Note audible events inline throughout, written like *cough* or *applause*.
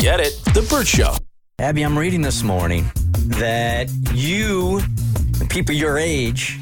Get it? The Bert Show. Abby, I'm reading this morning that you, people your age,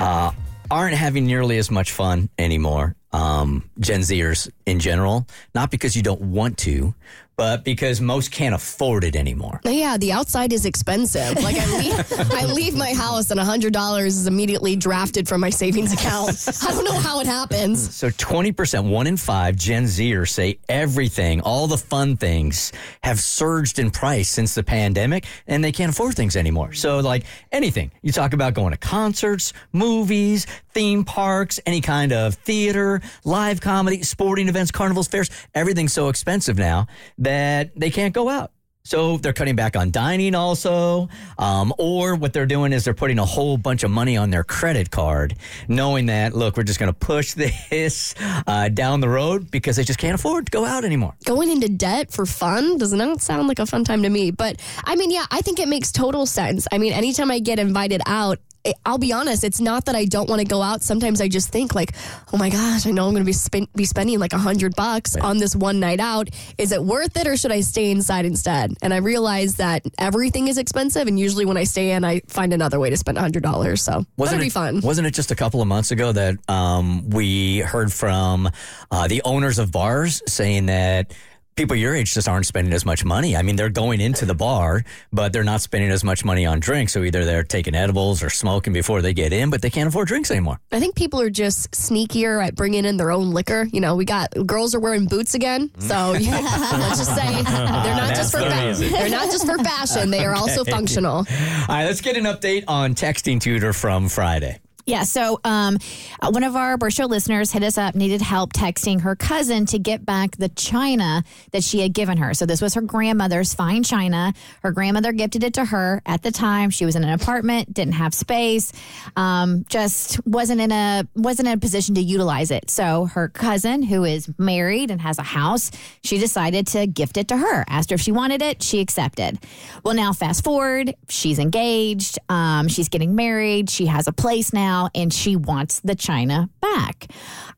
uh, aren't having nearly as much fun anymore. Um, Gen Zers in general, not because you don't want to, but because most can't afford it anymore. Yeah, the outside is expensive. Like I leave, I leave my house and hundred dollars is immediately drafted from my savings account. I don't know how it happens. So 20%, one in five Gen Zers say everything, all the fun things have surged in price since the pandemic and they can't afford things anymore. So like anything, you talk about going to concerts, movies, theme parks, any kind of theater, live comedy, sporting events, carnivals, fairs, everything's so expensive now that they can't go out. So they're cutting back on dining also. Um, or what they're doing is they're putting a whole bunch of money on their credit card, knowing that, look, we're just going to push *laughs* this uh, down the road because they just can't afford to go out anymore. Going into debt for fun does not sound like a fun time to me. But I mean, yeah, I think it makes total sense. I mean, anytime I get invited out, I'll be honest, it's not that I don't want to go out. Sometimes I just think like, oh my gosh, I know I'm going to be spend, be spending like a hundred bucks on this one night out. Is it worth it or should I stay inside instead? And I realize that everything is expensive, and usually when I stay in, I find another way to spend a hundred dollars. So wasn't it be fun. Wasn't it just a couple of months ago that um, we heard from uh, the owners of bars saying that people your age just aren't spending as much money. I mean, they're going into the bar, but they're not spending as much money on drinks. So either they're taking edibles or smoking before they get in, but they can't afford drinks anymore. I think people are just sneakier at bringing in their own liquor. You know, we got girls are wearing boots again, so *laughs* yeah, let's just say they're not just for fa- they're not just for fashion. They are also *laughs* functional. All right, let's get an update on texting tutor from Friday. Yeah, so um, uh, one of our Show listeners hit us up, needed help texting her cousin to get back the china that she had given her. So this was her grandmother's fine china. Her grandmother gifted it to her at the time. She was in an apartment, didn't have space, um, just wasn't in a wasn't in a position to utilize it. So her cousin, who is married and has a house, she decided to gift it to her. Asked her if she wanted it, she accepted. Well, now fast forward, she's engaged, um, she's getting married, she has a place now now and she wants the china back.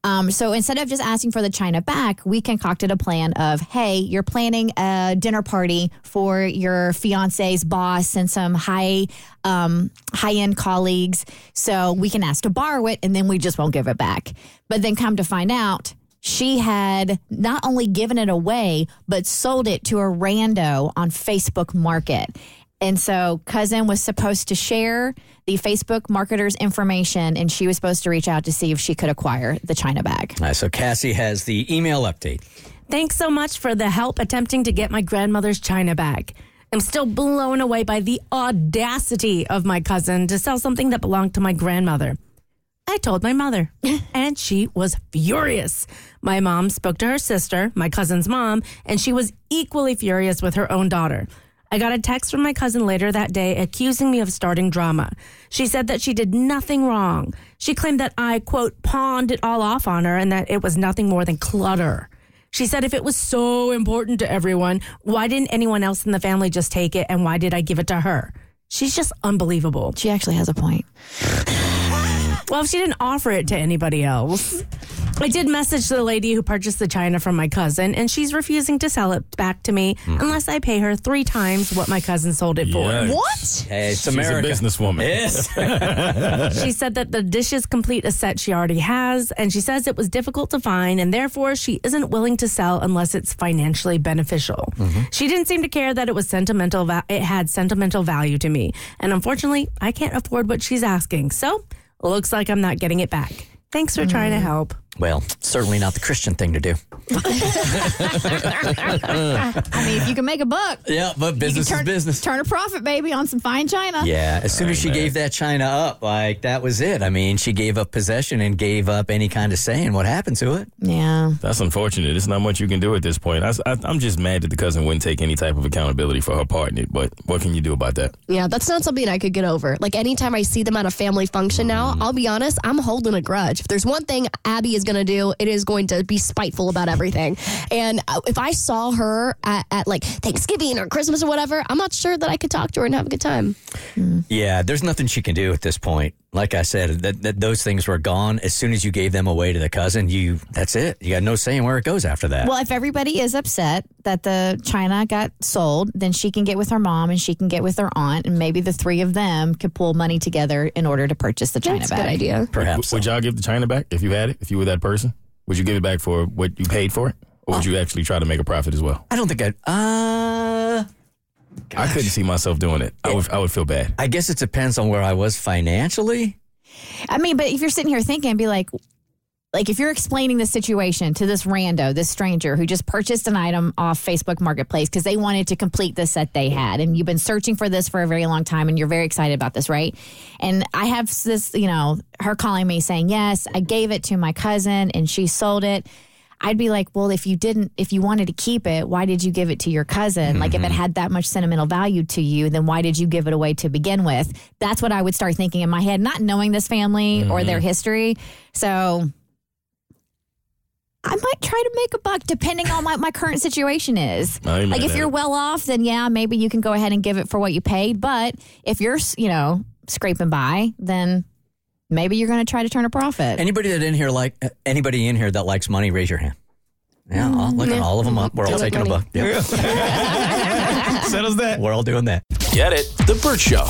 Um, so instead of just asking for the china back, we concocted a plan of, hey, you're planning a dinner party for your fiance's boss and some high um, high end colleagues, so we can ask to borrow it and then we just won't give it back. But then come to find out she had not only given it away, but sold it to a rando on Facebook Market. And so, cousin was supposed to share the Facebook marketer's information, and she was supposed to reach out to see if she could acquire the China bag. All right, so Cassie has the email update. Thanks so much for the help attempting to get my grandmother's China bag. I'm still blown away by the audacity of my cousin to sell something that belonged to my grandmother. I told my mother, *laughs* and she was furious. My mom spoke to her sister, my cousin's mom, and she was equally furious with her own daughter. I got a text from my cousin later that day accusing me of starting drama. She said that she did nothing wrong. She claimed that I, quote, pawned it all off on her and that it was nothing more than clutter. She said if it was so important to everyone, why didn't anyone else in the family just take it and why did I give it to her? She's just unbelievable. She actually has a point. well, if she didn't offer it to anybody else. I did message the lady who purchased the china from my cousin, and she's refusing to sell it back to me hmm. unless I pay her three times what my cousin sold it for. Yikes. What? Hey, it's She's America. a businesswoman. Yes. *laughs* She said that the dishes complete a set she already has, and she says it was difficult to find, and therefore she isn't willing to sell unless it's financially beneficial. Mm-hmm. She didn't seem to care that it was sentimental. Va- it had sentimental value to me, and unfortunately, I can't afford what she's asking. So, looks like I'm not getting it back. Thanks for trying to mm. help. Well, certainly not the Christian thing to do. I mean, if you can make a buck, Yeah, but business turn, is business. turn a profit, baby, on some fine china. Yeah, as soon as she Amen. gave that china up, like that was it. I mean, she gave up possession and gave up any kind of say. And what happened to it? Yeah. That's unfortunate. It's not much you can do at this point. I, am just mad that the cousin wouldn't take any type of accountability for her part in it. But what can you do about that? Yeah, that's not something I could get over. Like anytime I see them at a family function now, mm-hmm. I'll be honest, I'm holding a grudge. If there's one thing Abby is going to do, it is going to be spiteful about everything. And uh, if I saw her at, at like Thanksgiving or Christmas or whatever, I'm not sure that I could talk to her and have a good time. Yeah, there's nothing she can do at this point. Like I said, that, that those things were gone as soon as you gave them away to the cousin. You that's it. You got no saying where it goes after that. Well, if everybody is upset that the china got sold, then she can get with her mom and she can get with her aunt, and maybe the three of them could pull money together in order to purchase the china That's a back. good idea. Perhaps. Would y'all give the china back if you had it? If you were that person, would you give it back for what you paid for it, or would you actually try to make a profit as well? I don't think I'd. Uh, I couldn't see myself doing it. I would. I would feel bad. I guess it depends on where I was financially. I mean, but if you're sitting here thinking, be like, like if you're explaining the situation to this rando, this stranger who just purchased an item off Facebook Marketplace because they wanted to complete the set they had, and you've been searching for this for a very long time, and you're very excited about this, right? And I have this, you know, her calling me saying, "Yes, I gave it to my cousin, and she sold it." I'd be like, well, if you didn't, if you wanted to keep it, why did you give it to your cousin? Like, if it had that much sentimental value to you, then why did you give it away to begin with? That's what I would start thinking in my head, not knowing this family or their history. So I might try to make a buck depending on what my current situation is. Like, if you're well off, then yeah, maybe you can go ahead and give it for what you paid. But if you're, you know, scraping by, then maybe you're going to try to turn a profit. Anybody that in here like anybody in here that likes money, raise your hand. Yeah, I'll mm-hmm. look at all of them up. We're all I like taking a money. buck. Yep. *laughs* Settles that. We're all doing that. Get it? The Bert Show.